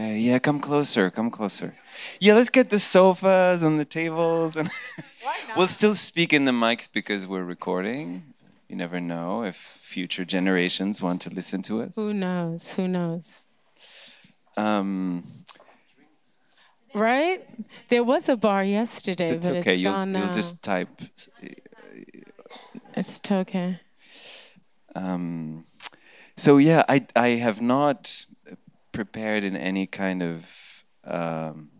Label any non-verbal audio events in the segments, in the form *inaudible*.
Uh, yeah, come closer, come closer. Yeah, let's get the sofas and the tables, and *laughs* we'll still speak in the mics because we're recording. You never know if future generations want to listen to us. Who knows? Who knows? Um, Right? There was a bar yesterday, it's but okay. it's You'll, gone you'll just type. It's okay. Um, so yeah, I I have not prepared in any kind of um,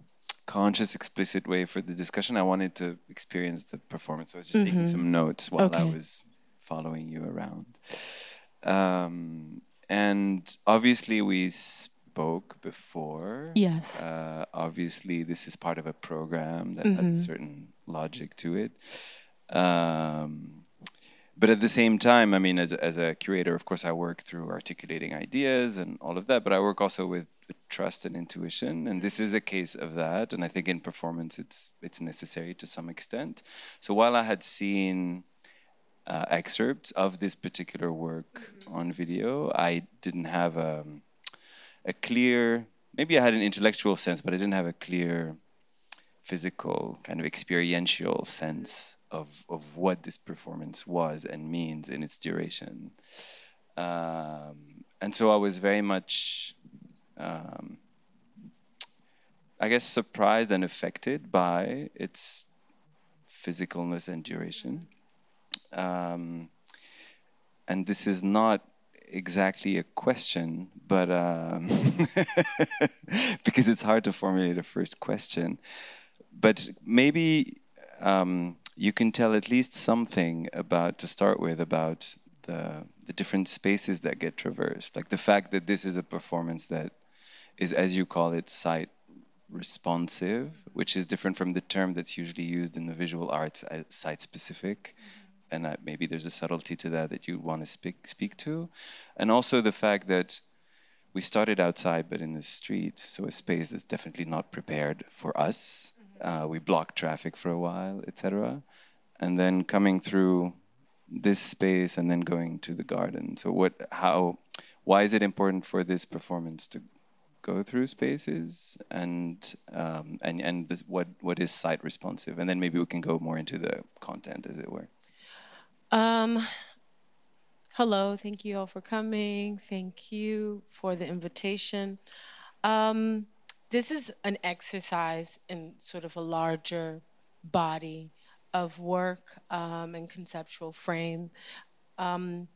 conscious, explicit way for the discussion. I wanted to experience the performance. So I was just taking some notes while I was following you around. Um, and obviously, we spoke before. Yes. Uh, obviously, this is part of a program that has a certain logic to it. Um, but at the same time, I mean, as a, as a curator, of course, I work through articulating ideas and all of that. But I work also with trust and intuition, and this is a case of that. And I think in performance, it's it's necessary to some extent. So while I had seen uh, excerpts of this particular work on video, I didn't have a, a clear. Maybe I had an intellectual sense, but I didn't have a clear physical kind of experiential sense of, of what this performance was and means in its duration. Um, and so I was very much, um, I guess, surprised and affected by its physicalness and duration. Um, and this is not exactly a question, but um, *laughs* because it's hard to formulate a first question. But maybe um, you can tell at least something about, to start with, about the, the different spaces that get traversed. Like the fact that this is a performance that is, as you call it, site responsive, which is different from the term that's usually used in the visual arts, uh, site specific. And maybe there's a subtlety to that that you want to speak speak to, and also the fact that we started outside, but in the street, so a space that's definitely not prepared for us. Uh, we blocked traffic for a while, etc., and then coming through this space and then going to the garden. So what? How? Why is it important for this performance to go through spaces and um, and and this, what what is site responsive? And then maybe we can go more into the content, as it were. Um, hello, thank you all for coming. Thank you for the invitation. Um, this is an exercise in sort of a larger body of work um, and conceptual frame. Um,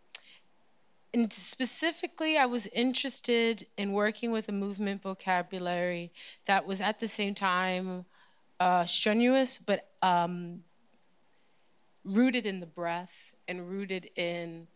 and specifically, I was interested in working with a movement vocabulary that was at the same time uh, strenuous, but um, rooted in the breath and rooted in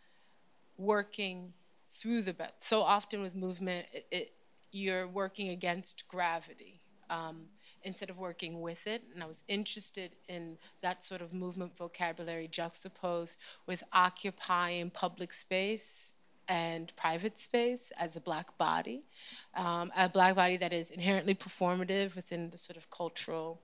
working through the breath. So often with movement, it, it, you're working against gravity um, instead of working with it. And I was interested in that sort of movement vocabulary juxtaposed with occupying public space and private space as a black body, um, a black body that is inherently performative within the sort of cultural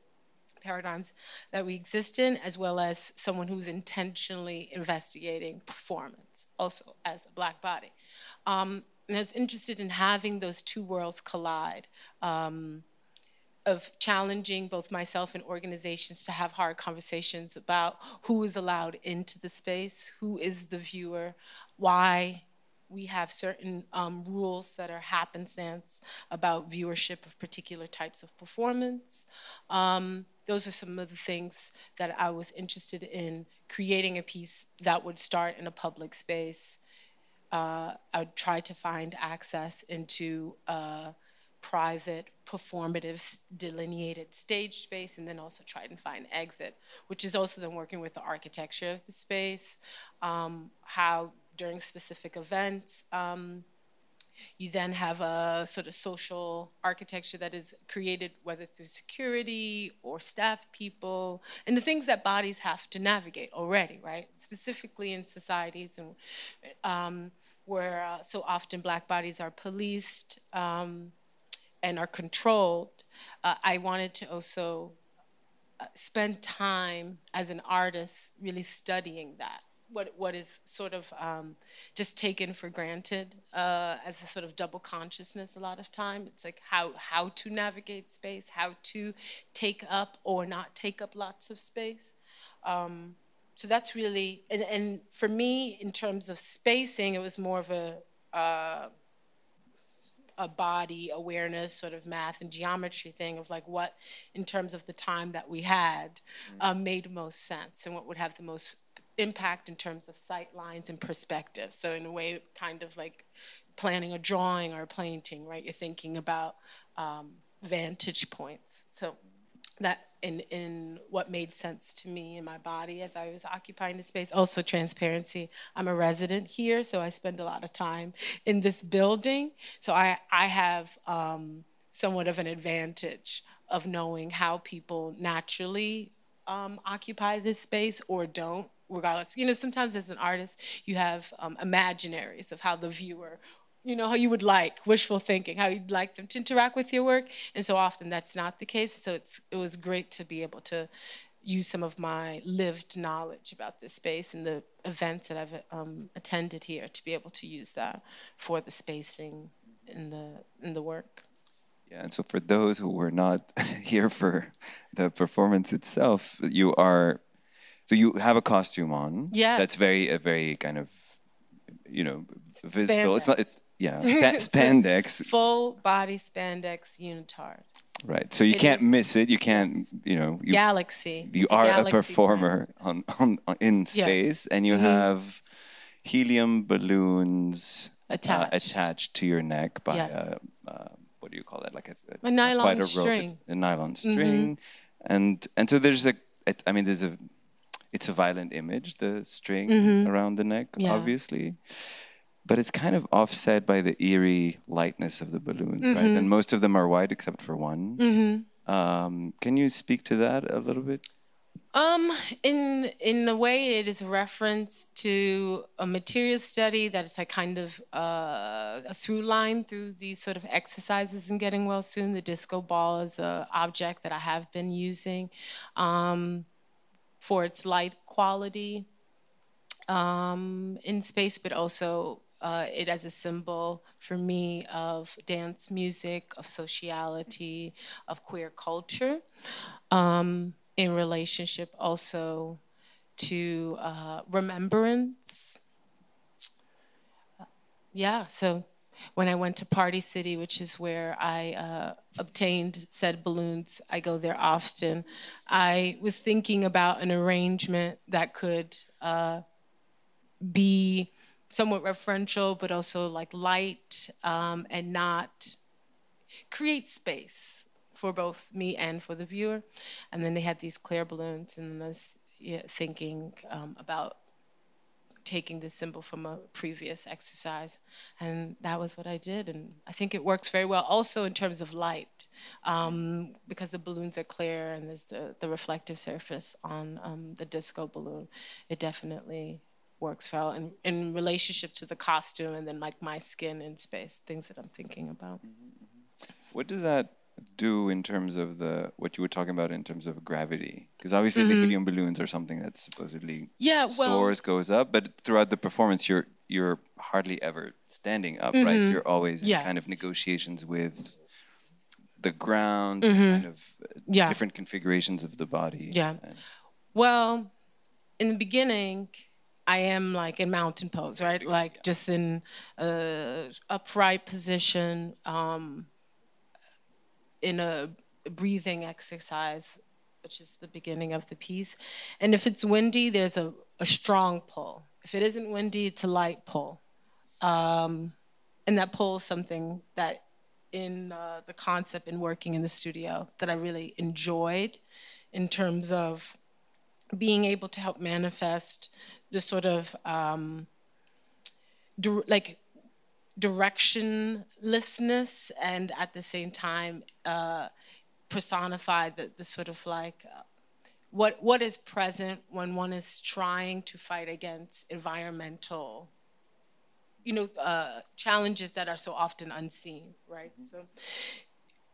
paradigms that we exist in, as well as someone who's intentionally investigating performance, also as a black body. Um, and I was interested in having those two worlds collide. Um, of challenging both myself and organizations to have hard conversations about who is allowed into the space, who is the viewer, why we have certain um, rules that are happenstance about viewership of particular types of performance. Um, those are some of the things that I was interested in creating a piece that would start in a public space. Uh, I try to find access into a private, performative, delineated stage space, and then also try and find exit, which is also then working with the architecture of the space, um, how during specific events, um, you then have a sort of social architecture that is created whether through security or staff people and the things that bodies have to navigate already, right? Specifically in societies and um, where uh, so often black bodies are policed um, and are controlled. Uh, I wanted to also uh, spend time as an artist really studying that what what is sort of um, just taken for granted uh, as a sort of double consciousness. A lot of time, it's like how how to navigate space, how to take up or not take up lots of space. Um, so that's really and, and for me in terms of spacing, it was more of a uh, a body awareness sort of math and geometry thing of like what in terms of the time that we had um, made most sense and what would have the most impact in terms of sight lines and perspective. So in a way kind of like planning a drawing or a painting right? You're thinking about um, vantage points. So that in in what made sense to me in my body as I was occupying the space. Also transparency. I'm a resident here, so I spend a lot of time in this building. So I I have um, somewhat of an advantage of knowing how people naturally um, occupy this space or don't regardless you know sometimes as an artist you have um, imaginaries of how the viewer you know, how you would like, wishful thinking, how you'd like them to interact with your work. And so often that's not the case. So it's it was great to be able to use some of my lived knowledge about this space and the events that I've um, attended here to be able to use that for the spacing in the in the work. Yeah, and so for those who were not *laughs* here for the performance itself, you are so you have a costume on. Yeah. That's very a very kind of you know visible. It's not it's yeah, *laughs* spa- spandex. Full body spandex unitard. Right. So you It can't is- miss it. You can't, you know, you, Galaxy. you It's are a galaxy performer on, on, on in Yes. space and you Mhm. have helium balloons uh, Attached. attached to your neck by Yes. uh, uh, what do you call that? Like a, it's A nylon quite a rope, string. it's a nylon Mhm. string, and and so there's a, it, I mean, there's a, it's a violent image, the string Mhm. around the neck, Yeah. obviously. But it's kind of offset by the eerie lightness of the balloons, right? Mhm. And most of them are white except for one. Mm-hmm. Um, can you speak to that a little bit? Um, in in a way, it is a reference to a material study that is like kind of uh, a through line through these sort of exercises in getting well soon. The disco ball is a object that I have been using um, for its light quality um, in space, but also uh, it as a symbol for me of dance music, of sociality, of queer culture, um, in relationship also to uh, remembrance. Yeah, so when I went to Party City, which is where I uh, obtained said balloons, I go there often. I was thinking about an arrangement that could uh, be somewhat referential, but also like light um, and not create space for both me and for the viewer. And then they had these clear balloons, and I was yeah, thinking um, about taking this symbol from a previous exercise, and that was what I did. And I think it works very well. Also in terms of light, um, because the balloons are clear and there's the, the reflective surface on um, the disco balloon, it definitely works well in, in relationship to the costume and then like my skin in space, things that I'm thinking about. What does that do in terms of the what you were talking about in terms of gravity? Because obviously the helium balloons are something that supposedly Mm-hmm. Yeah, well, soars, goes up, but throughout the performance, you're you're hardly ever standing up, right? You're always Mm-hmm. Yeah. in kind of negotiations with the ground, kind of uh, Mm-hmm. Yeah. different configurations of the body. Yeah. And- Well, in the beginning, I am like in mountain pose, right? Like just in a upright position, um, in a breathing exercise, which is the beginning of the piece. And if it's windy, there's a, a strong pull. If it isn't windy, it's a light pull. Um, and that pull is something that in uh, the concept in working in the studio that I really enjoyed in terms of being able to help manifest the sort of um, dir- like directionlessness and at the same time uh, personify the, the sort of like uh, what what is present when one is trying to fight against environmental you know uh, challenges that are so often unseen right? So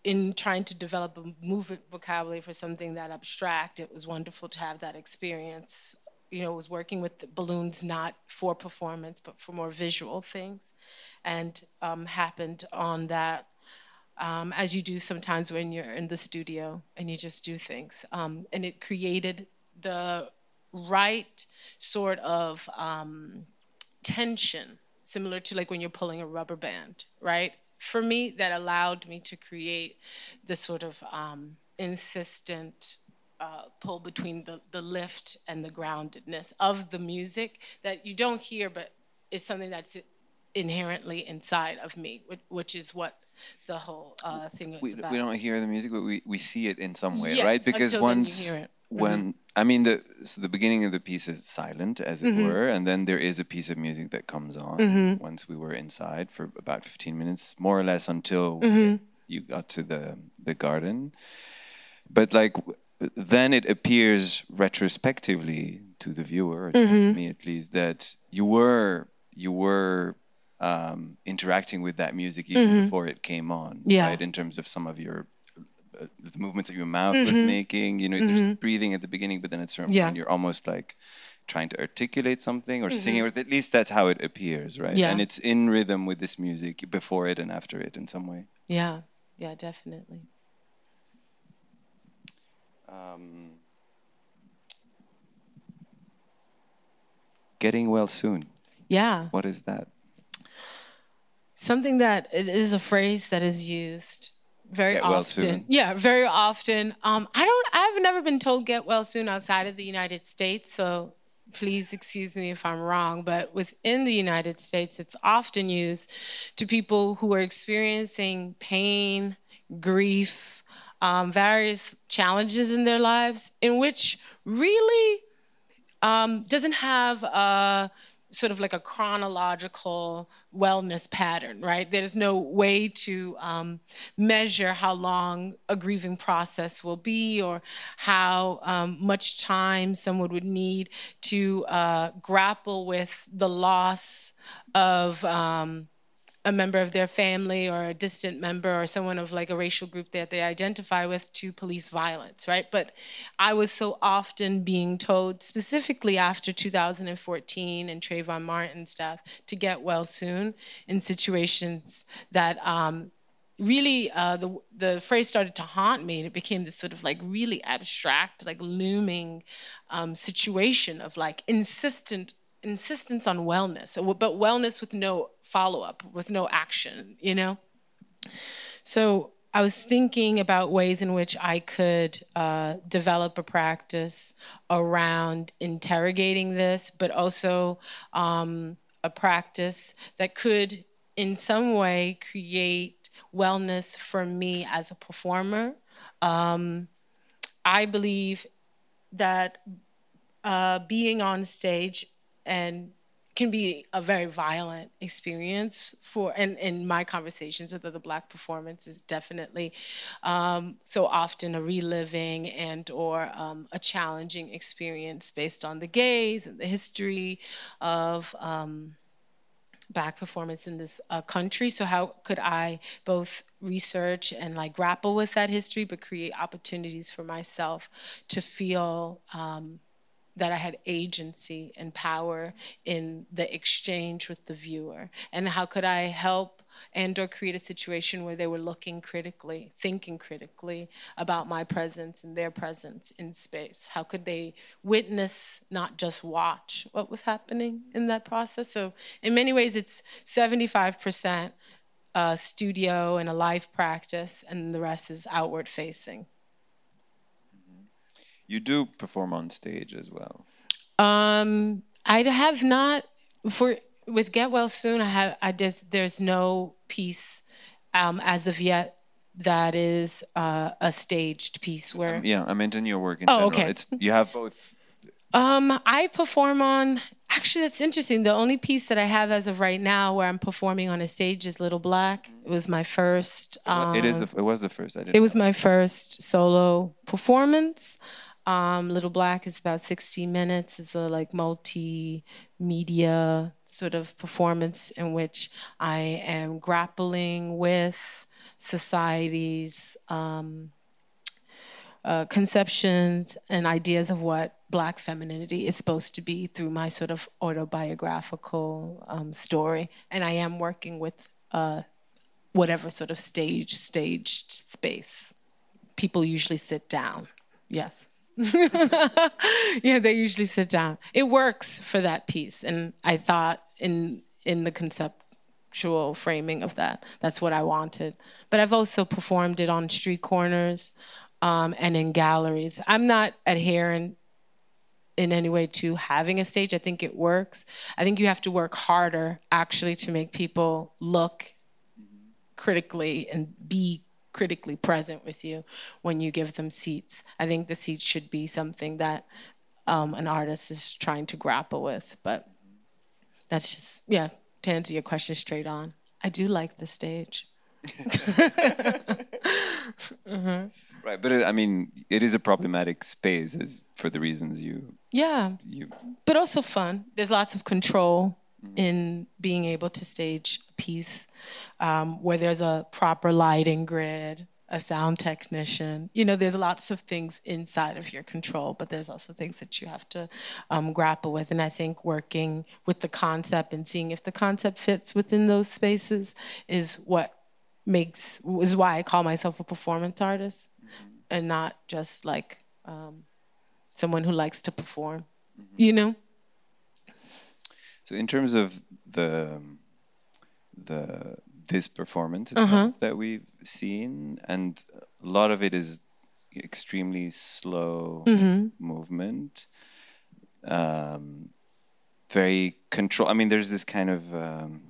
in trying to develop a movement vocabulary for something that abstract, it was wonderful to have that experience you know, was working with balloons not for performance, but for more visual things, and um, happened on that. Um, as you do sometimes when you're in the studio and you just do things. Um, and it created the right sort of um, tension, similar to like when you're pulling a rubber band, right? For me, that allowed me to create the sort of um, insistent uh, pull between the, the lift and the groundedness of the music that you don't hear, but is something that's inherently inside of me, which is what the whole uh, thing is we, about. We don't hear the music, but we, we see it in some way, yes, right? Because once when mm-hmm. I mean the so the beginning of the piece is silent, as it mm-hmm. were, and then there is a piece of music that comes on mm-hmm. once we were inside for about fifteen minutes, more or less, until mm-hmm. you got to the the garden. But like then it appears retrospectively to the viewer, mm-hmm. me at least, that you were you were um, interacting with that music even mm-hmm. before it came on, yeah. right? In terms of some of your uh, the movements that your mouth mm-hmm. was making, you know, mm-hmm. there's breathing at the beginning, but then at certain yeah. point you're almost like trying to articulate something or singing, mm-hmm. or at least that's how it appears, right? Yeah. And it's in rhythm with this music before it and after it in some way. Yeah, yeah, definitely. Um, getting well soon. Yeah. What is that? Something that it is a phrase that is used very get often. Well. Yeah, very often. Um, I don't. I've never been told "get well soon" outside of the United States, so please excuse me if I'm wrong. But within the United States, it's often used to people who are experiencing pain, grief, um, various challenges in their lives, in which really um, doesn't have a sort of like a chronological wellness pattern, right? There's no way to um, measure how long a grieving process will be or how um, much time someone would need to uh, grapple with the loss of. Um, a member of their family or a distant member or someone of like a racial group that they identify with to police violence, right? But I was so often being told, specifically after 2014 and Trayvon Martin's death, to get well soon in situations that um, really uh, the the phrase started to haunt me, and it became this sort of like really abstract, like looming um, situation of like insistent insistence on wellness, but wellness with no follow up, with no action, you know? So I was thinking about ways in which I could uh, develop a practice around interrogating this, but also um, a practice that could, in some way, create wellness for me as a performer. Um, I believe that uh, being on stage and can be a very violent experience for and in my conversations with other black performance is definitely um, so often a reliving and or um, a challenging experience based on the gaze and the history of um, black performance in this uh, country. So how could i both research and like grapple with that history but create opportunities for myself to feel um, that I had agency and power in the exchange with the viewer? And how could I help and or create a situation where they were looking critically, thinking critically about my presence and their presence in space? How could they witness, not just watch what was happening in that process? So in many ways, it's 75% uh, studio and a live practice, and the rest is outward facing. You do perform on stage as well. Um, I have not for with Get Well Soon. I have I just there's no piece um, as of yet that is uh, a staged piece where. Um, yeah, I meant in your work in oh, general. okay. It's you have both. Um, I perform on. Actually, that's interesting. The only piece that I have as of right now where I'm performing on a stage is Little Black. It was my first. Um, it is. The, it was the first. I didn't. It was my first solo performance. Um, Little Black is about 16 minutes. It's a like multimedia sort of performance in which I am grappling with society's um, uh, conceptions and ideas of what Black femininity is supposed to be through my sort of autobiographical um, story. And I am working with uh, whatever sort of stage, staged space. People usually sit down. Yes. *laughs* yeah, they usually sit down. It works for that piece. And I thought in in the conceptual framing of that, that's what I wanted. But I've also performed it on street corners um, and in galleries. I'm not adherent in any way to having a stage. I think it works. I think you have to work harder actually to make people look critically and be critically present with you when you give them seats. I think the seats should be something that um, an artist is trying to grapple with. But that's just, yeah, to answer your question straight on. I do like the stage. mm-hmm. *laughs* Right, but it, I mean, it is a problematic space, as for the reasons you. Yeah. You. But also fun. There's lots of control. In being able to stage a piece um, where there's a proper lighting grid, a sound technician. You know, there's lots of things inside of your control, but there's also things that you have to um, grapple with. And I think working with the concept and seeing if the concept fits within those spaces is what makes is why I call myself a performance artist mm-hmm. and not just like um, someone who likes to perform. Mm-hmm. You know. So in terms of the the this performance uh-huh. that we've seen, and a lot of it is extremely slow mm-hmm. movement. Um, very control. I mean, there's this kind of um,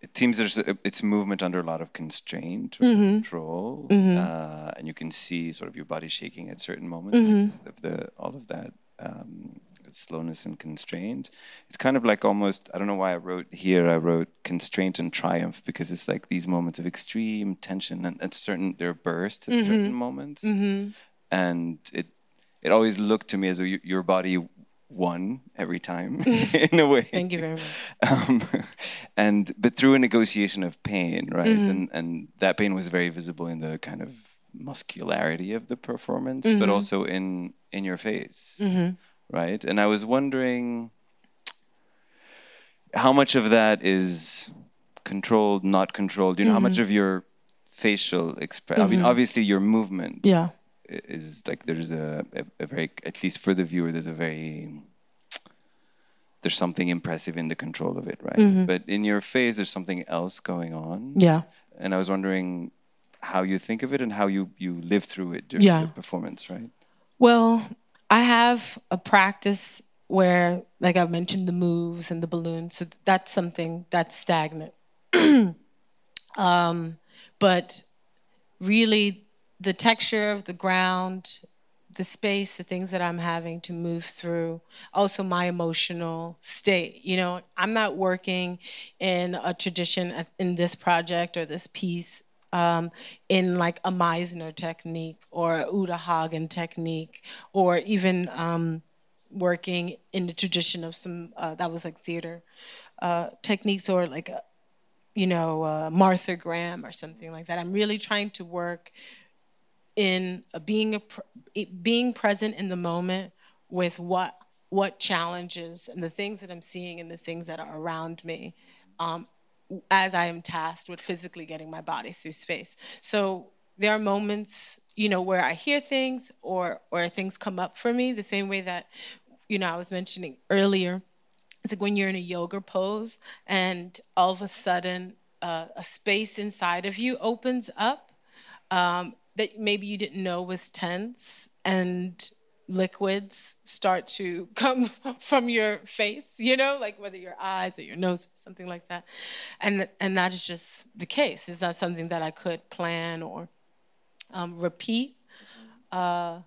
it seems there's a, it's movement under a lot of constraint or mm-hmm. control, mm-hmm. Uh, and you can see sort of your body shaking at certain moments mm-hmm. of the all of that um, slowness and constraint. It's kind of like almost I don't know why I wrote here. I wrote constraint and triumph because it's like these moments of extreme tension and at certain there are bursts at mm-hmm. certain moments, mm-hmm. and it it always looked to me as though you, your body won every time *laughs* *laughs* in a way. Thank you very much. Um, *laughs* and but through a negotiation of pain, right? Mm-hmm. And and that pain was very visible in the kind of muscularity of the performance, mm-hmm. but also in in your face, mm-hmm. right? And I was wondering how much of that is controlled, not controlled. You know, how much mm-hmm. of your facial expression? I mean, mm-hmm. obviously your movement. Yeah is like there's a, a, a, very at least for the viewer there's a very there's something impressive in the control of it right mm-hmm. but in your face there's something else going on yeah and i was wondering how you think of it and how you you live through it during yeah. the performance right well i have a practice where like I've mentioned the moves and the balloons so that's something that's stagnant *clears throat* um, but really the texture of the ground, the space, the things that I'm having to move through, also my emotional state. You know, I'm not working in a tradition in this project or this piece um, in like a Meisner technique or a Uta Hagen technique or even um, working in the tradition of some, uh, that was like theater uh, techniques or like, a, you know, uh, Martha Graham or something like that. I'm really trying to work in being a, being present in the moment with what what challenges and the things that I'm seeing and the things that are around me um, as I am tasked with physically getting my body through space. So there are moments, you know, where I hear things or or things come up for me the same way that, you know, I was mentioning earlier. It's like when you're in a yoga pose and all of a sudden uh, a space inside of you opens up um, that maybe you didn't know was tense and liquids start to *laughs* come from your face you know like whether your eyes or your nose something like that. And and that is just the case. Is not something that i could plan or um, repeat. Uh,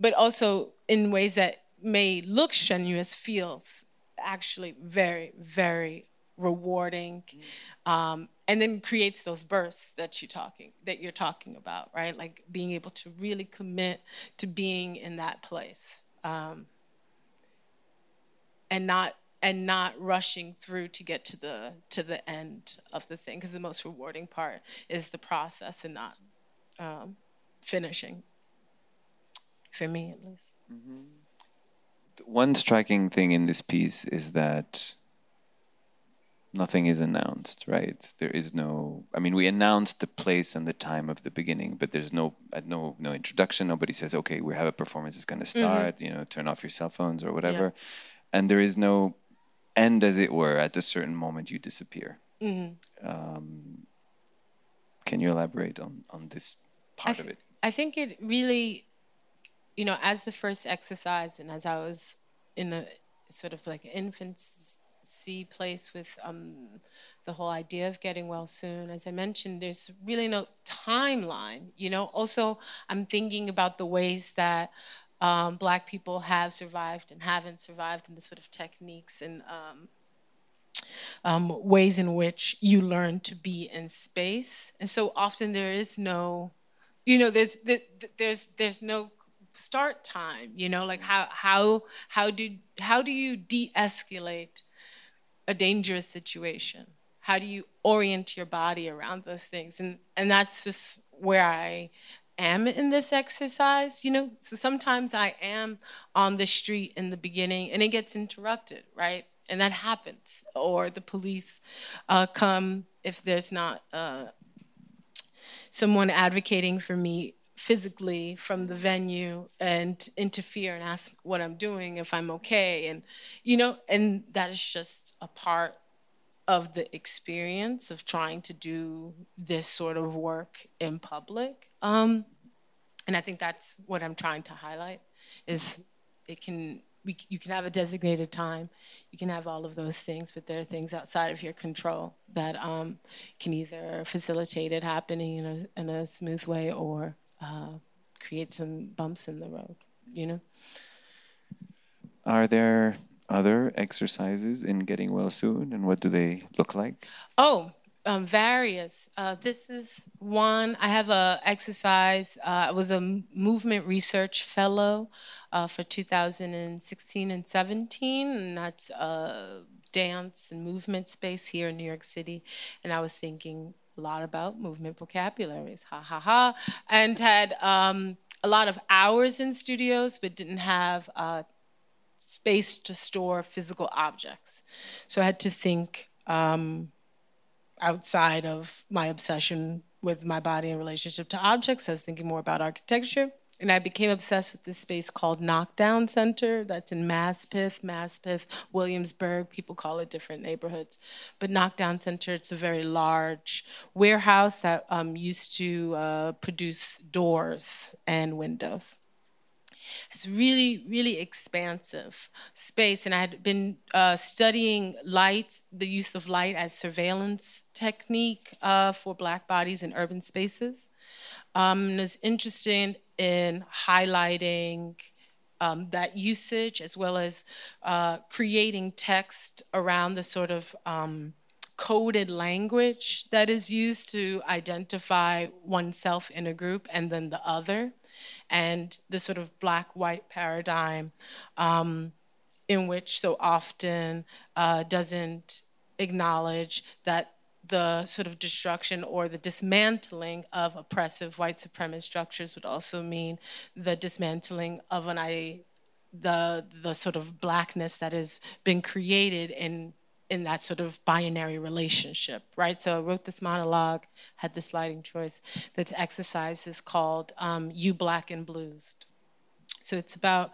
but also in ways that may look strenuous feels actually very very rewarding. Um, and then creates those bursts that you're talking that you're talking about right like being able to really commit to being in that place um, and not and not rushing through to get to the to the end of the thing because the most rewarding part is the process and not um, finishing for me at least. Mm-hmm. One striking thing in this piece is that nothing is announced, right? There is no. I mean, we announced the place and the time of the beginning, but there's no no no introduction. Nobody says, "Okay, we have a performance. It's going to mm-hmm. start." Mm-hmm. You know, turn off your cell phones or whatever. Yeah. And there is no end, as it were. At a certain moment, you disappear. Mm-hmm. Um, can you elaborate on on this part th- of it? I think it really, you know, as the first exercise, and as I was in a sort of like infant's see place with um, the whole idea of getting well soon. As I mentioned, there's really no timeline. You know, also I'm thinking about the ways that um, Black people have survived and haven't survived, and the sort of techniques and um, um, ways in which you learn to be in space. And so often there is no, you know, there's there's there's no start time you know like how how how do how do you de-escalate a dangerous situation? How do you orient your body around those things? And and that's just where I am in this exercise, you know. So sometimes I am on the street in the beginning and it gets interrupted, right? And that happens. Or the police uh, come if there's not uh, someone advocating for me physically from the venue and interfere and ask what I'm doing, if I'm okay. And, you know, and that is just a part of the experience of trying to do this sort of work in public. Um, and I think that's what I'm trying to highlight is it can we, you can have a designated time, you can have all of those things, but there are things outside of your control that um, can either facilitate it happening in a, in a smooth way or uh, create some bumps in the road, you know? Are there other exercises in getting well soon, and what do they look like? Oh, um, various. Uh, this is one. I have a exercise. Uh, I was a movement research fellow uh, for 2016 and 17, and that's a dance and movement space here in New York City. And I was thinking, a lot about movement vocabularies, ha ha ha, and had um, a lot of hours in studios, but didn't have uh, space to store physical objects. So I had to think um, outside of my obsession with my body in relationship to objects. I was thinking more about architecture. And I became obsessed with this space called Knockdown Center that's in Maspeth, Maspeth, Williamsburg. People call it different neighborhoods. But Knockdown Center, it's a very large warehouse that um, used to uh, produce doors and windows. It's really, really expansive space. And I had been uh, studying light, the use of light as surveillance technique uh, for Black bodies in urban spaces. Um, and was interested in highlighting um, that usage as well as uh, creating text around the sort of um, coded language that is used to identify oneself in a group and then the other, and the sort of black white paradigm um, in which so often uh, doesn't acknowledge that the sort of destruction or the dismantling of oppressive white supremacist structures would also mean the dismantling of an I, the the sort of blackness that has been created in in that sort of binary relationship, right? So I wrote this monologue, had this sliding choice. That exercise is called um, "You Black and Blues." So it's about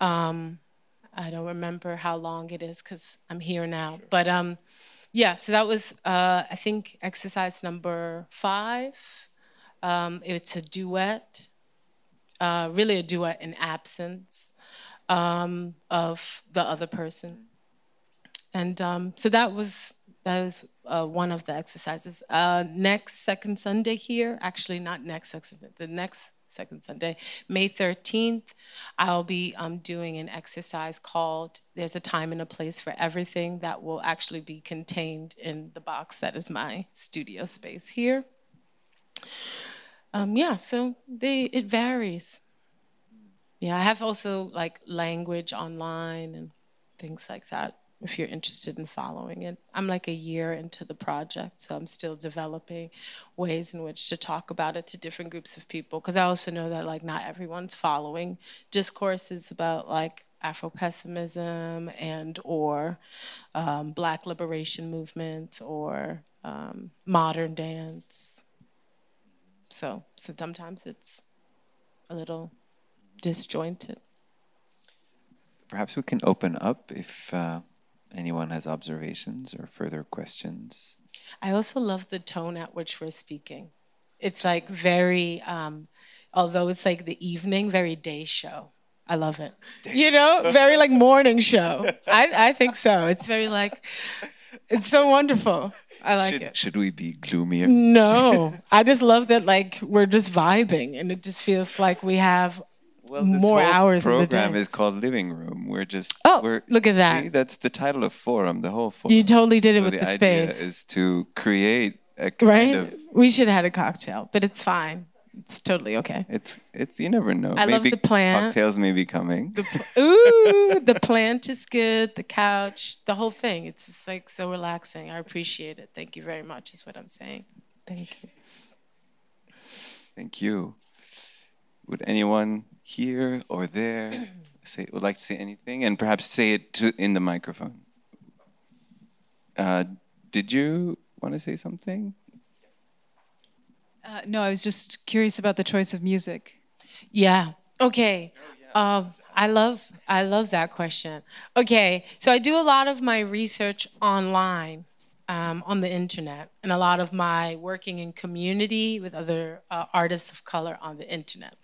um, I don't remember how long it is because I'm here now, sure. but um, yeah, so that was, uh, I think, exercise number five. Um, it's a duet, uh, really a duet in absence um, of the other person. And um, so that was that was uh, one of the exercises. Uh, next second Sunday here, actually not next second, the next second Sunday, May 13th, I'll be um, doing an exercise called There's a Time and a Place for Everything that will actually be contained in the box that is my studio space here. Um, yeah, so they it varies. Yeah, I have also like language online and things like that if you're interested in following it. I'm like a year into the project, so I'm still developing ways in which to talk about it to different groups of people. Because I also know that like not everyone's following discourses about like Afro pessimism and or um, Black liberation movements or um, modern dance. So, so sometimes it's a little disjointed. Perhaps we can open up if uh, anyone has observations or further questions. I also love the tone at which we're speaking. It's like very, um, although it's like the evening, very day show. I love it. Day you know, show. very like morning show. *laughs* I, I think so. It's very like, it's so wonderful. I like should, it. Should we be gloomier? No, I just love that like we're just vibing and it just feels like we have well, more hours program is called Living Room. We're just oh, we're, look at that. See, that's the title of Forum. The whole Forum. You totally did it so with the, the idea space. Is to create a kind right. Of, we should have had a cocktail, but it's fine. It's totally okay. It's it's you never know. I Maybe love the plant. Cocktails may be coming. The pl- ooh, the plant is good. The couch, the whole thing. It's just like so relaxing. I appreciate it. Thank you very much. Is what I'm saying. Thank you. Thank you. Would anyone here or there *clears throat* say would like to say anything, and perhaps say it to, in the microphone? Uh, did you want to say something? Uh, no, I was just curious about the choice of music. Yeah. Okay. Uh, I love I love that question. Okay, so I do a lot of my research online um, on the internet, and a lot of my working in community with other uh, artists of color on the internet.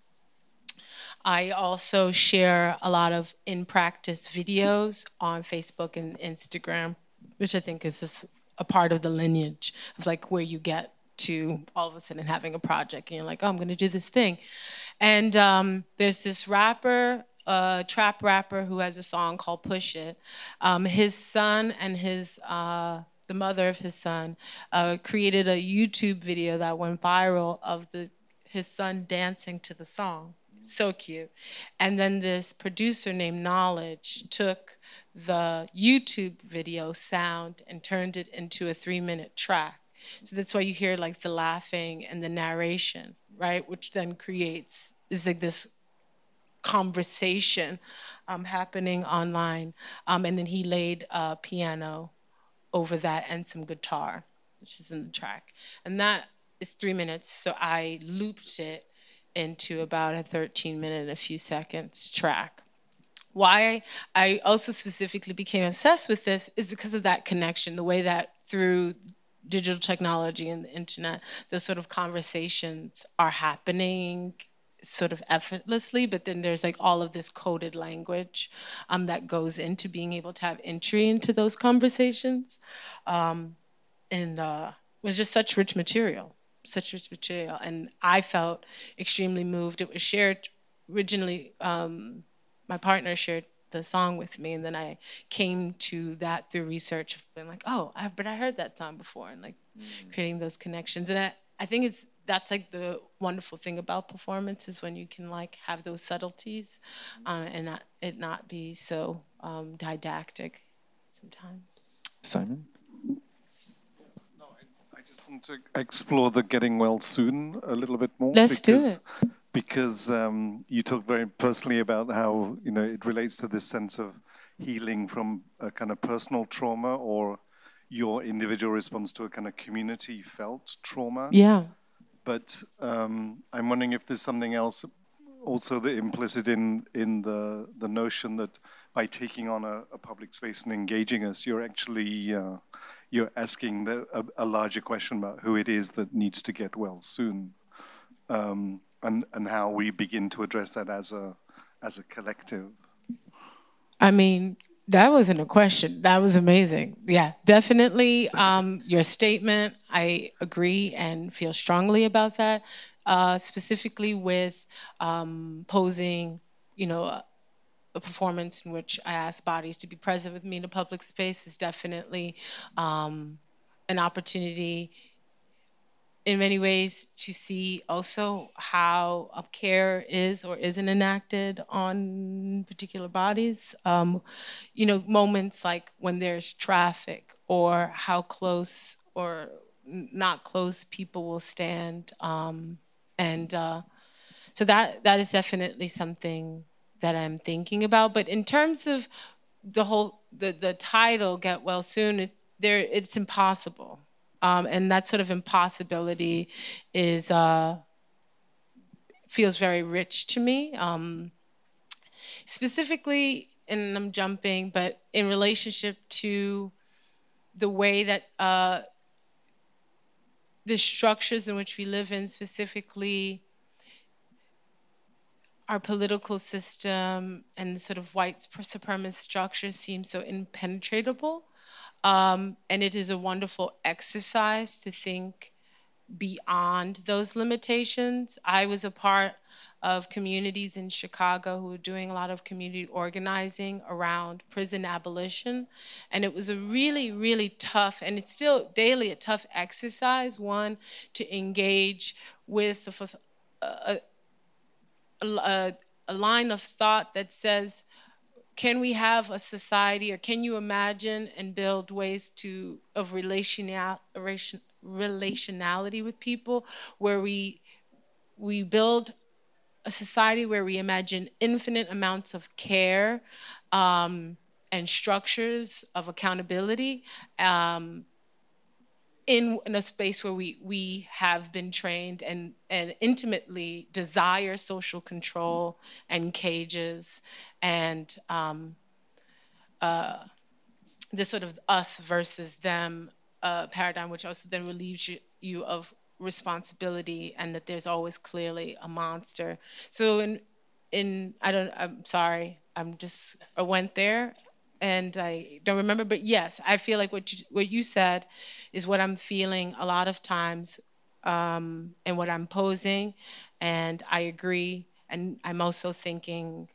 I also share a lot of in practice videos on Facebook and Instagram, which I think is just a part of the lineage of like where you get to all of a sudden having a project and you're like, oh, I'm gonna do this thing. And um, there's this rapper, uh, trap rapper who has a song called Push It. Um, his son and his uh, the mother of his son uh, created a YouTube video that went viral of the his son dancing to the song so cute. And then this producer named Knowledge took the YouTube video sound and turned it into a three minute track. So that's why you hear like the laughing and the narration, right? Which then creates is like this conversation um, happening online. Um, and then he laid a piano over that and some guitar, which is in the track. And that is three minutes. So I looped it into about a 13 minute and a few seconds track. Why I also specifically became obsessed with this is because of that connection, the way that through digital technology and the internet, those sort of conversations are happening sort of effortlessly, but then there's like all of this coded language um, that goes into being able to have entry into those conversations. Um, and uh, it was just such rich material such rich material, and I felt extremely moved. It was shared originally. Um, my partner shared the song with me, and then I came to that through research of being like, oh, I, but I heard that song before, and like mm. creating those connections. And I, I think it's that's like the wonderful thing about performance is when you can like have those subtleties, um, and not it not be so um, didactic sometimes. Simon want to explore the getting well soon a little bit more. Let's because, do it. Because um, you talked very personally about how you know it relates to this sense of healing from a kind of personal trauma or your individual response to a kind of community felt trauma. Yeah. But um, I'm wondering if there's something else also the implicit in in the the notion that by taking on a, a public space and engaging us, you're actually uh, you're asking the, a, a, larger question about who it is that needs to get well soon, um, and and how we begin to address that as a as a collective. I mean, that wasn't a question. That was amazing. Yeah, definitely. Um, your statement, I agree and feel strongly about that. Uh, specifically with um, posing, you know, a performance in which I ask bodies to be present with me in a public space is definitely um, an opportunity in many ways to see also how care is or isn't enacted on particular bodies. Um, you know, moments like when there's traffic or how close or not close people will stand. Um, and uh, so that that is definitely something that I'm thinking about. But in terms of the whole the the title "Get Well Soon," it, there it's impossible um, and that sort of impossibility is uh, feels very rich to me. Um, specifically, and I'm jumping, but in relationship to the way that uh, the structures in which we live in, specifically our political system and sort of white supremacist structure, seem so impenetrable um, and it is a wonderful exercise to think beyond those limitations. I was a part of communities in Chicago who were doing a lot of community organizing around prison abolition. And it was a really, really tough, and it's still daily a tough exercise, one, to engage with a, a, a, a line of thought that says, can we have a society or can you imagine and build ways to of relational, relationality with people where we we build a society where we imagine infinite amounts of care um, and structures of accountability um, in, in a space where we, we have been trained and, and intimately desire social control and cages and um, uh, the sort of us versus them uh, paradigm, which also then relieves you, you of responsibility and that there's always clearly a monster. So in in I don't I'm sorry I'm just I went there and I don't remember, but yes, I feel like what you, what you said is what I'm feeling a lot of times, um, and what I'm posing, and I agree. And I'm also thinking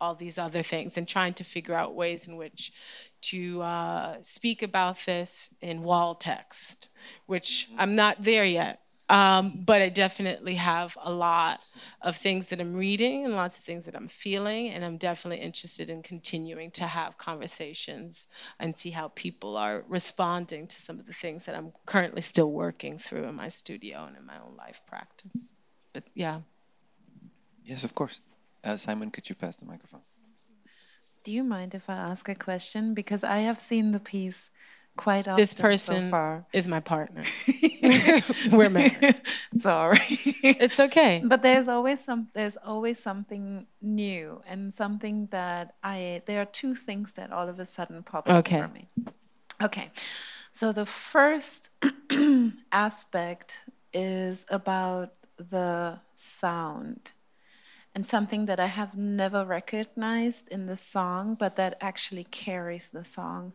all these other things and trying to figure out ways in which to uh, speak about this in wall text, which I'm not there yet. Um, but I definitely have a lot of things that I'm reading and lots of things that I'm feeling, and I'm definitely interested in continuing to have conversations and see how people are responding to some of the things that I'm currently still working through in my studio and in my own life practice. But yeah. Yes, of course. Uh, Simon, could you pass the microphone? Do you mind if I ask a question? Because I have seen the piece quite often. This person so far. is my partner. *laughs* *laughs* We're married. *laughs* Sorry. It's okay. But there's always some there's always something new and something that I there are two things that all of a sudden pop up okay. for me. Okay. So the first *clears throat* aspect is about the sound and something that I have never recognized in the song, but that actually carries the song,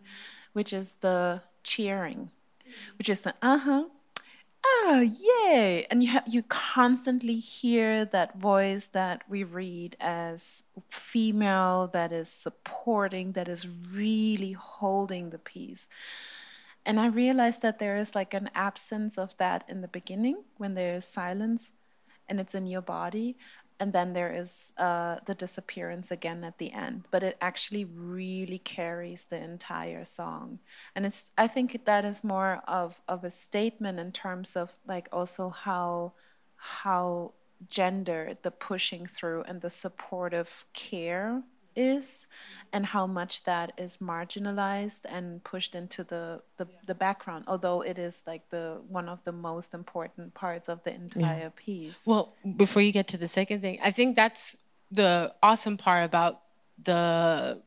which is the cheering, which is the uh huh, ah, yay. And you, you constantly hear that voice that we read as female, that is supporting, that is really holding the piece. And I realized that there is like an absence of that in the beginning when there is silence and it's in your body and then there is uh, the disappearance again at the end but it actually really carries the entire song. And it's i think that is more of, of a statement in terms of like also how how gender the pushing through and the supportive care is and how much that is marginalized and pushed into the, the, the background although it is like the one of the most important parts of the entire yeah. piece well before you get to the second thing i think that's the awesome part about the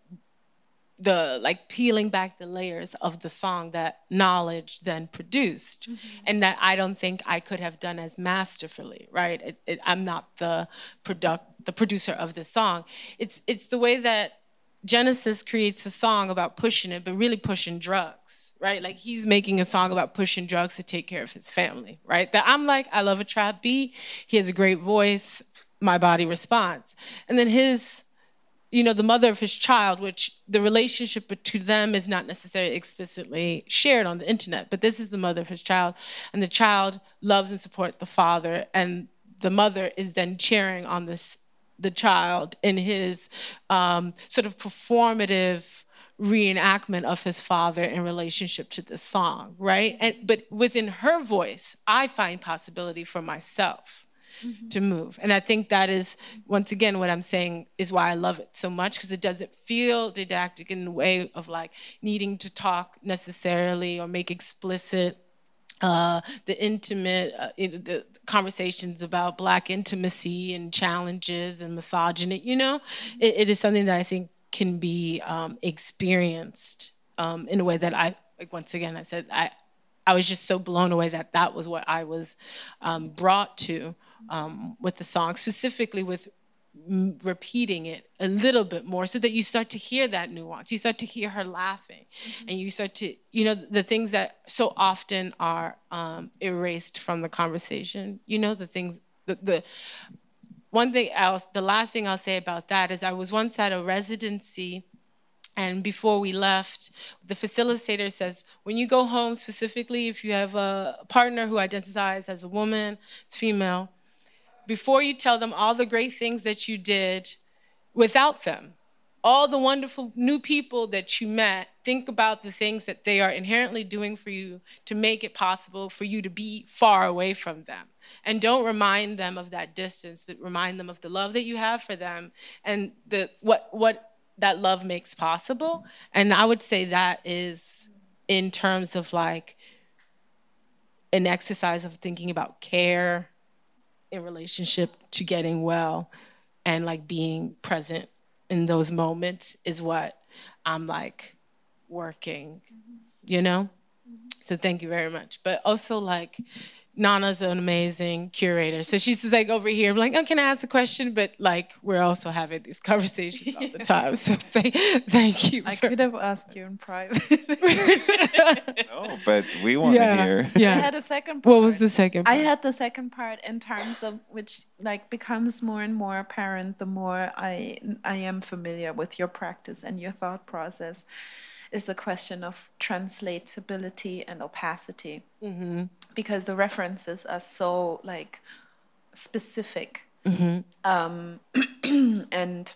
the like peeling back the layers of the song that knowledge then produced mm-hmm. and that i don't think i could have done as masterfully right? It, it, i'm not the product the producer of this song. It's it's the way that genesis creates a song about pushing it but really pushing drugs right? Like he's making a song about pushing drugs to take care of his family right? That i'm like i love a trap beat. He has a great voice. My body responds. And then his you know, the mother of his child, which the relationship to them is not necessarily explicitly shared on the internet, but this is the mother of his child, and the child loves and supports the father, and the mother is then cheering on this the child in his um, sort of performative reenactment of his father in relationship to the song, right? And but within her voice, I find possibility for myself mm-hmm. to move. And I think that is once again what I'm saying is why I love it so much because it doesn't feel didactic in the way of like needing to talk necessarily or make explicit uh, the intimate uh, the conversations about black intimacy and challenges and misogyny you know it, it is something that i think can be um, experienced um, in a way that i like once again i said i i was just so blown away that that was what i was um, brought to um, with the song specifically with repeating it a little bit more so that you start to hear that nuance you start to hear her laughing mm-hmm. and you start to you know the things that so often are um, erased from the conversation you know the things the, the one thing else the last thing i'll say about that is i was once at a residency and before we left, the facilitator says, when you go home, specifically if you have a partner who identifies as a woman, it's female, before you tell them all the great things that you did without them, all the wonderful new people that you met, think about the things that they are inherently doing for you to make it possible for you to be far away from them. And don't remind them of that distance, but remind them of the love that you have for them and the what what that love makes possible. And I would say that is in terms of like an exercise of thinking about care in relationship to getting well and like being present in those moments is what I'm like working, you know? So thank you very much. But also like Nana's an amazing curator. So she's just like over here, I'm like, oh, can I ask a question? But like, we're also having these conversations all the time. So *laughs* thank, thank you. I could have asked you in private. *laughs* no, but we want yeah, to hear. Yeah. I had a second part. What was the second part? I had the second part in terms of which like becomes more and more apparent the more I I am familiar with your practice and your thought process is the question of translatability and opacity mm-hmm. because the references are so like specific mm-hmm. um, *clears throat* and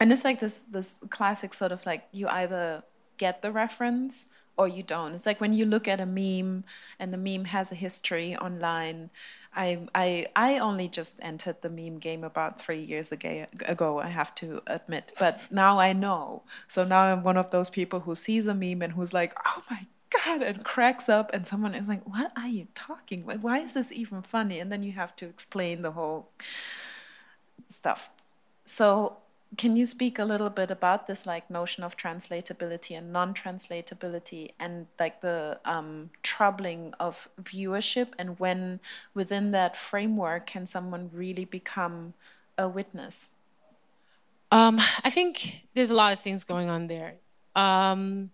and it's like this this classic sort of like you either get the reference or you don't it's like when you look at a meme and the meme has a history online I, I, I only just entered the meme game about three years ago, I have to admit. But now I know. So now I'm one of those people who sees a meme and who's like, oh my God, and cracks up. And someone is like, what are you talking about? Why is this even funny? And then you have to explain the whole stuff. So can you speak a little bit about this like notion of translatability and non-translatability and like the um, troubling of viewership and when within that framework can someone really become a witness? Um, i think there's a lot of things going on there. Um,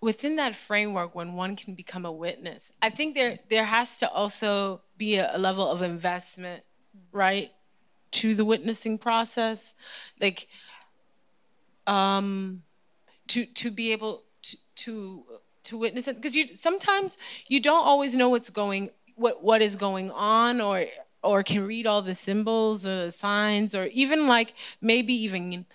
within that framework when one can become a witness i think there there has to also be a, a level of investment right to the witnessing process like um to to be able to to to witness it. Because you sometimes you don't always know what's going what what is going on or or can read all the symbols or the signs or even like maybe even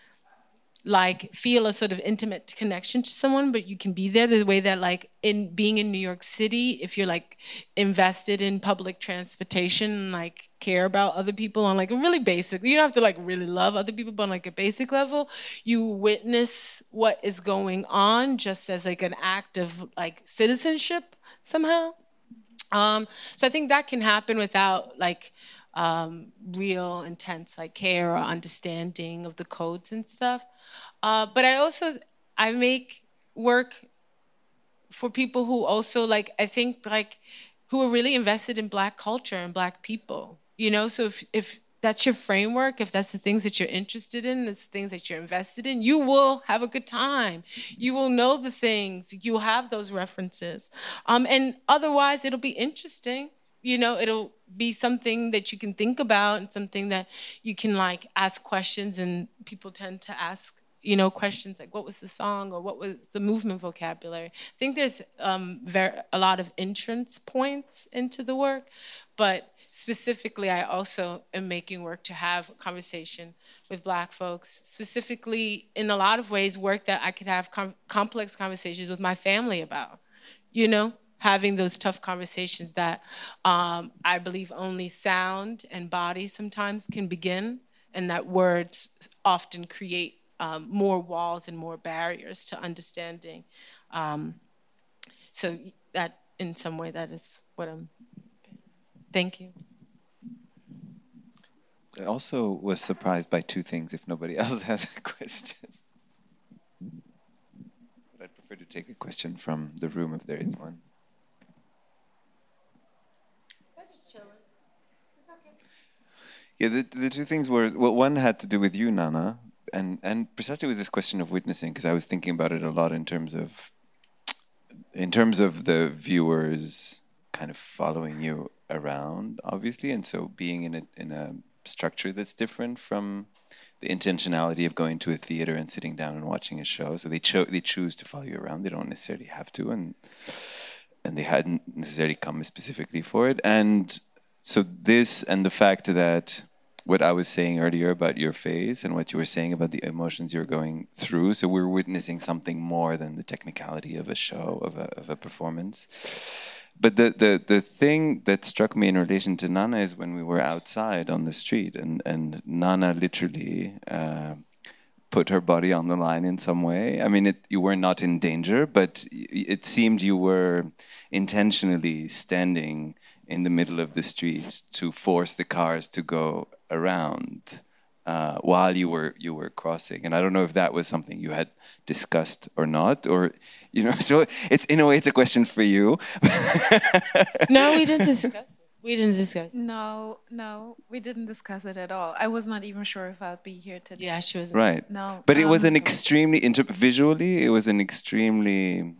like feel a sort of intimate connection to someone but you can be there the way that like in being in new york city if you're like invested in public transportation like care about other people on like a really basic you don't have to like really love other people but on like a basic level you witness what is going on just as like an act of like citizenship somehow. Um so i think that can happen without like um, real intense like care or understanding of the codes and stuff. Uh, but I also I make work for people who also like I think like who are really invested in Black culture and Black people. You know, so if if that's your framework, if that's the things that you're interested in, it's the things that you're invested in, you will have a good time. You will know the things. You'll have those references. Um, and otherwise, it'll be interesting You know, it'll be something that you can think about and something that you can like ask questions and people tend to ask you know questions like what was the song or what was the movement vocabulary? I think there's um, very, a lot of entrance points into the work but specifically i also am making work to have conversation with black folks specifically in a lot of ways work that i could have com- complex conversations with my family about you know having those tough conversations that um, I believe only sound and body sometimes can begin, and that words often create um, more walls and more barriers to understanding. Um, so that, in some way, that is what I'm. Thank you. I also was surprised by two things. If nobody *laughs* else has a question, I'd prefer to take a question from the room if there is one. Yeah, the, the two things were well, one had to do with you, Nana, and and precisely with this question of witnessing, because I was thinking about it a lot in terms of in terms of the viewers kind of following you around, obviously, and so being in a in a structure that's different from the intentionality of going to a theater and sitting down and watching a show. So they cho- they choose to follow you around. They don't necessarily have to, and and they hadn't necessarily come specifically for it. And so this and the fact that what I was saying earlier about your face and what you were saying about the emotions you're going through. So we're witnessing something more than the technicality of a show, of a, of a performance. But the, the, the thing that struck me in relation to Nana is when we were outside on the street and, and Nana literally uh, put her body on the line in some way. I mean, it, you were not in danger, but it seemed you were intentionally standing in the middle of the street to force the cars to go around uh, while you were you were crossing. And I don't know if that was something you had discussed or not, or you know. *laughs* So it's in a way it's a question for you. *laughs* no, we didn't discuss. We didn't discuss. No, no, we didn't discuss it at all. I was not even sure if I'd be here today. Yeah, she was. Right. No. But it was um, an extremely inter- visually. It was an extremely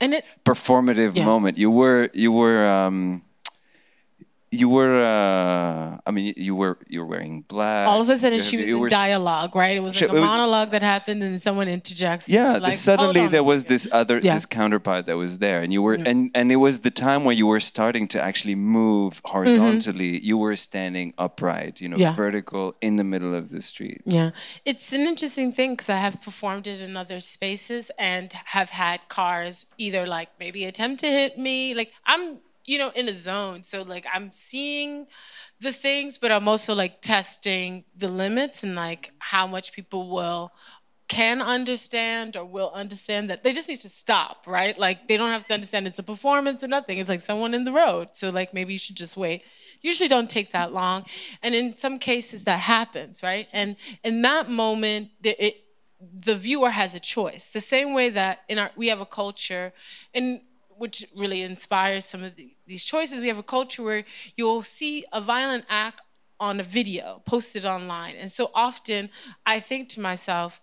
and it performative Yeah. moment. You were you were. Um, you were, uh, I mean, you were you were wearing black. all of a sudden she was in dialogue, right? It was She- like a was- monologue that happened, and someone interjects. Yeah, like, suddenly there was this other Yeah. this counterpart that was there, and you were and and it was the time where you were starting to actually move horizontally. You were standing upright, you know, Mm-hmm. Yeah. vertical in the middle of the street. Yeah, it's an interesting thing because I have performed it in other spaces and have had cars either like maybe attempt to hit me. Like I'm, you know, in a zone, so like I'm seeing the things, but I'm also like testing the limits and like how much people will can understand or will understand that they just need to stop, right? Like they don't have to understand it's a performance or nothing. It's like someone in the road. So like maybe you should just wait. Usually don't take that long. And in some cases that happens, right? And in that moment, the, it, the viewer has a choice. The same way that in our we have a culture and which really inspires some of the, these choices. We have a culture where you'll see a violent act on a video posted online. And so often I think to myself,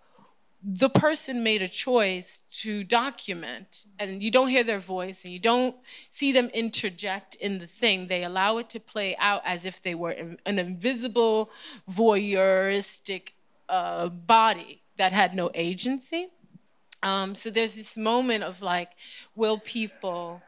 the person made a choice to document and you don't hear their voice and you don't see them interject in the thing they allow it to play out as if they were an invisible voyeuristic uh, body that had no agency um, so there's this moment of like will people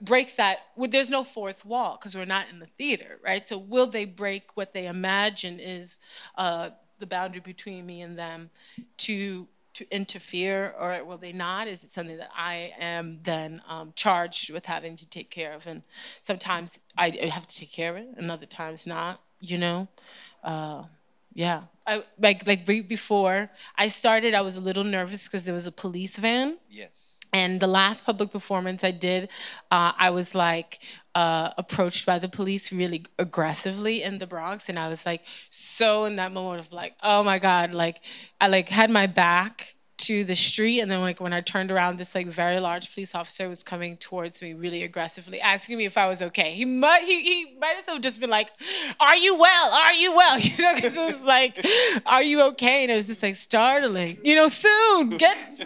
break that? Well, there's no fourth wall because we're not in the theater right? So will they break what they imagine is uh, the boundary between me and them to to interfere or will they not? Is it something that i am then um, charged with having to take care of? And sometimes i have to take care of it and other times not you know? Uh, yeah. I, like like right before i started i was a little nervous because there was a police van. Yes. and the last public performance I did, uh, I was like uh, approached by the police really aggressively in the Bronx, and I was like so in that moment of like, oh my god, like I like had my back to the street, and then like when I turned around, this like very large police officer was coming towards me really aggressively, asking me if I was okay. He might he, he might as well just been like, "Are you well? Are you well?" *laughs* You know, because it was like, "Are you okay?" And it was just like startling. You know, soon *laughs* get.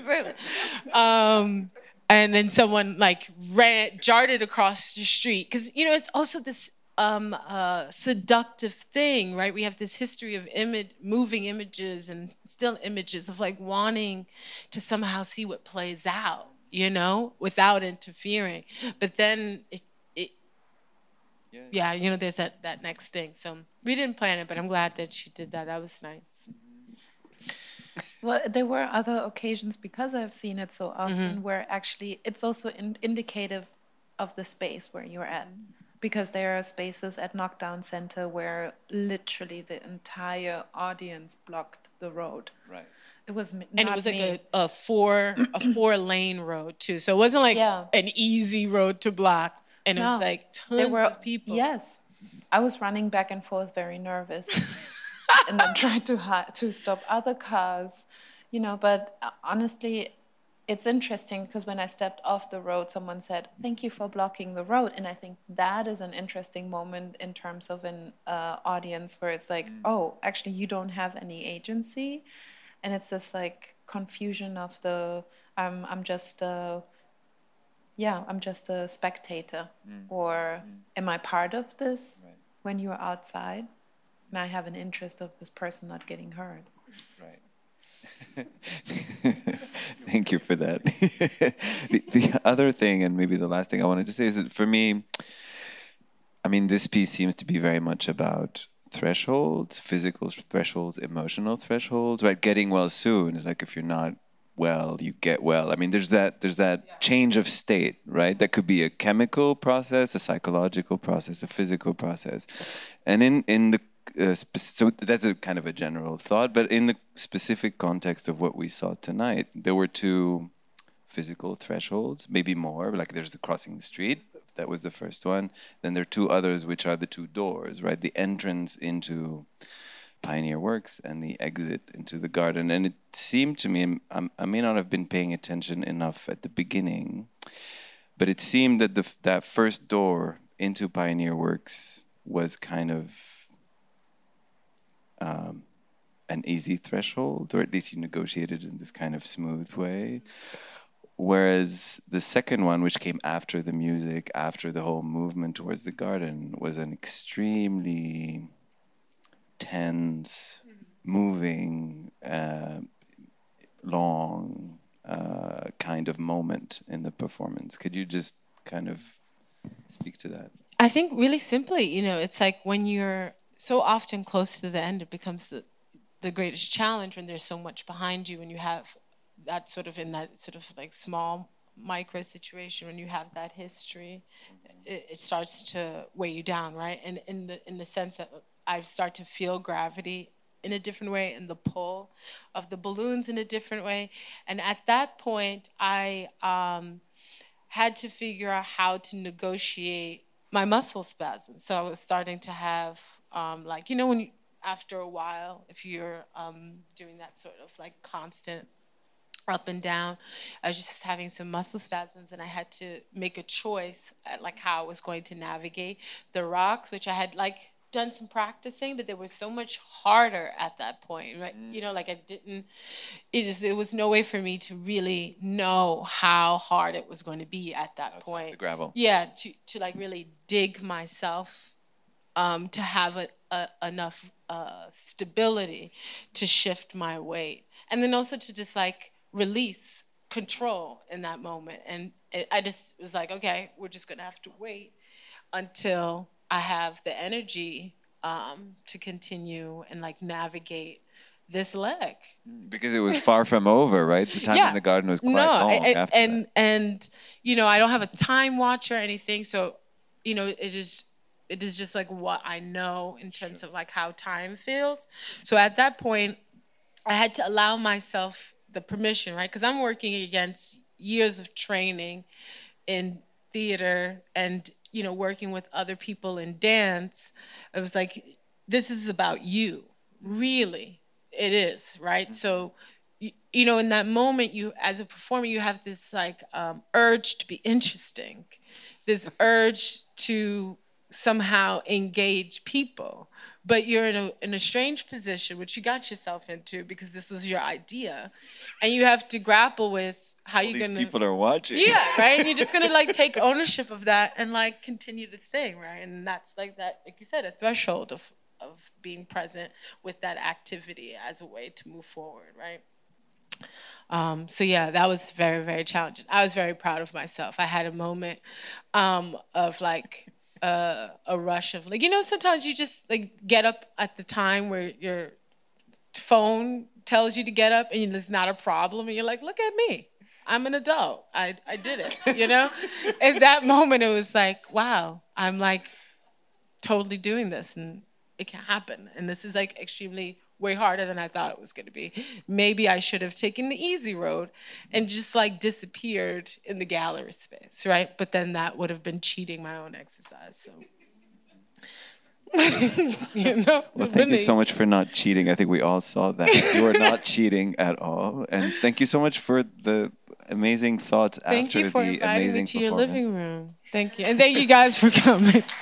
Um, and then someone like ran darted across the street because you know it's also this um, uh, seductive thing right we have this history of image moving images and still images of like wanting to somehow see what plays out you know without interfering but then it, it yeah. yeah you know there's that that next thing so we didn't plan it but i'm glad that she did that that was nice well, there were other occasions because I've seen it so often mm-hmm. where actually it's also in- indicative of the space where you're at. Because there are spaces at Knockdown Center where literally the entire audience blocked the road. Right. It was and it was like a, a, four a four lane road too, so it wasn't like yeah. an easy road to block. And no. it was like tons there were, of people. Yes, I was running back and forth, very nervous. *laughs* and then tried to to stop other cars, you know. But uh, honestly, it's interesting because when I stepped off the road, someone said, "Thank you for blocking the road," and I think that is an interesting moment in terms of an uh, audience where it's like, mm. "Oh, actually, you don't have any agency," and it's this like confusion of the I'm I'm just a yeah I'm just a spectator, mm. or mm. am I part of this right. when you're outside? and I have an interest of this person not getting hurt. Right. *laughs* Thank you for that. *laughs* the, the other thing, and maybe the last thing I wanted to say is that for me, I mean, this piece seems to be very much about thresholds, physical thresholds, emotional thresholds, right? Getting well soon is like if you're not well, you get well. I mean, there's that there's that change of state, right? That could be a chemical process, a psychological process, a physical process, and in in the uh, so that's a kind of a general thought, but in the specific context of what we saw tonight, there were two physical thresholds, maybe more. Like there's the crossing the street, that was the first one. Then there are two others, which are the two doors, right? The entrance into Pioneer Works and the exit into the garden. And it seemed to me, i may not have been paying attention enough at the beginning, but it seemed that the, that first door into Pioneer Works was kind of um, an easy threshold, or at least you negotiated in this kind of smooth way. Whereas the second one, which came after the music, after the whole movement towards the garden, was an extremely tense, moving, uh, long uh, kind of moment in the performance. Could you just kind of speak to that? I think really simply, you know, it's like when you're so often close to the end, it becomes the, the greatest challenge when there's so much behind you and you have that sort of in that sort of like small micro situation when you have that history it, it, starts to weigh you down right? And in the in the sense that i start to feel gravity in a different way and the pull of the balloons in a different way. And at that point i um, had to figure out how to negotiate my muscle spasms so i was starting to have um, like you know when you, after a while if you're um, doing that sort of like constant up and down i was just having some muscle spasms and i had to make a choice at like how i was going to navigate the rocks which i had like done some practicing but they were so much harder at that point right mm. you know like i didn't it is there was no way for me to really know how hard it was going to be at that Outside point the gravel yeah to to like really dig myself um, to have a, a, enough uh, stability to shift my weight. And then also to just like release control in that moment. And it, I just was like, okay, we're just gonna have to wait until I have the energy um, to continue and like navigate this leg because it was far from over right the time yeah. in the garden was quite no, long and that. and you know i don't have a time watch or anything so you know it just it is just like what I know in terms sure. of like how time feels. So at that point, I had to allow myself the permission, right? Because I'm working against years of training in theater and you know working with other people in dance. It was like this is about you, really. It is, right? Mm-hmm. So you, know in that moment you as a performer you have this like um, urge to be *laughs* interesting this urge to somehow engage people but you're in a in a strange position which you got yourself into because this was your idea and you have to grapple with how All you're these gonna people are watching. yeah *laughs* right and you're just gonna like take ownership of that and like continue the thing right and that's like that like you said a threshold of of being present with that activity as a way to move forward right um, so yeah, that was very, very challenging. I was very proud of myself. I had a moment um, of like uh, a rush of like, you know, sometimes you just like get up at the time where your phone tells you to get up and it's not a problem, and you're like, look at me. I'm an adult. I, I did it, *laughs* you know? At that moment, it was like, wow, I'm like totally doing this and it can happen. And this is like extremely way harder than I thought it was going to be. Maybe I should have taken the easy road and just like disappeared in the gallery space, right? But then that would have been cheating my own exercise. So. *laughs* you know, Well, thank you so much for not cheating. I think we all saw that. You are not *laughs* cheating at all. And thank you so much for the amazing thoughts Thank after you for the inviting me to your living room. Thank you. And thank you guys for coming. *laughs*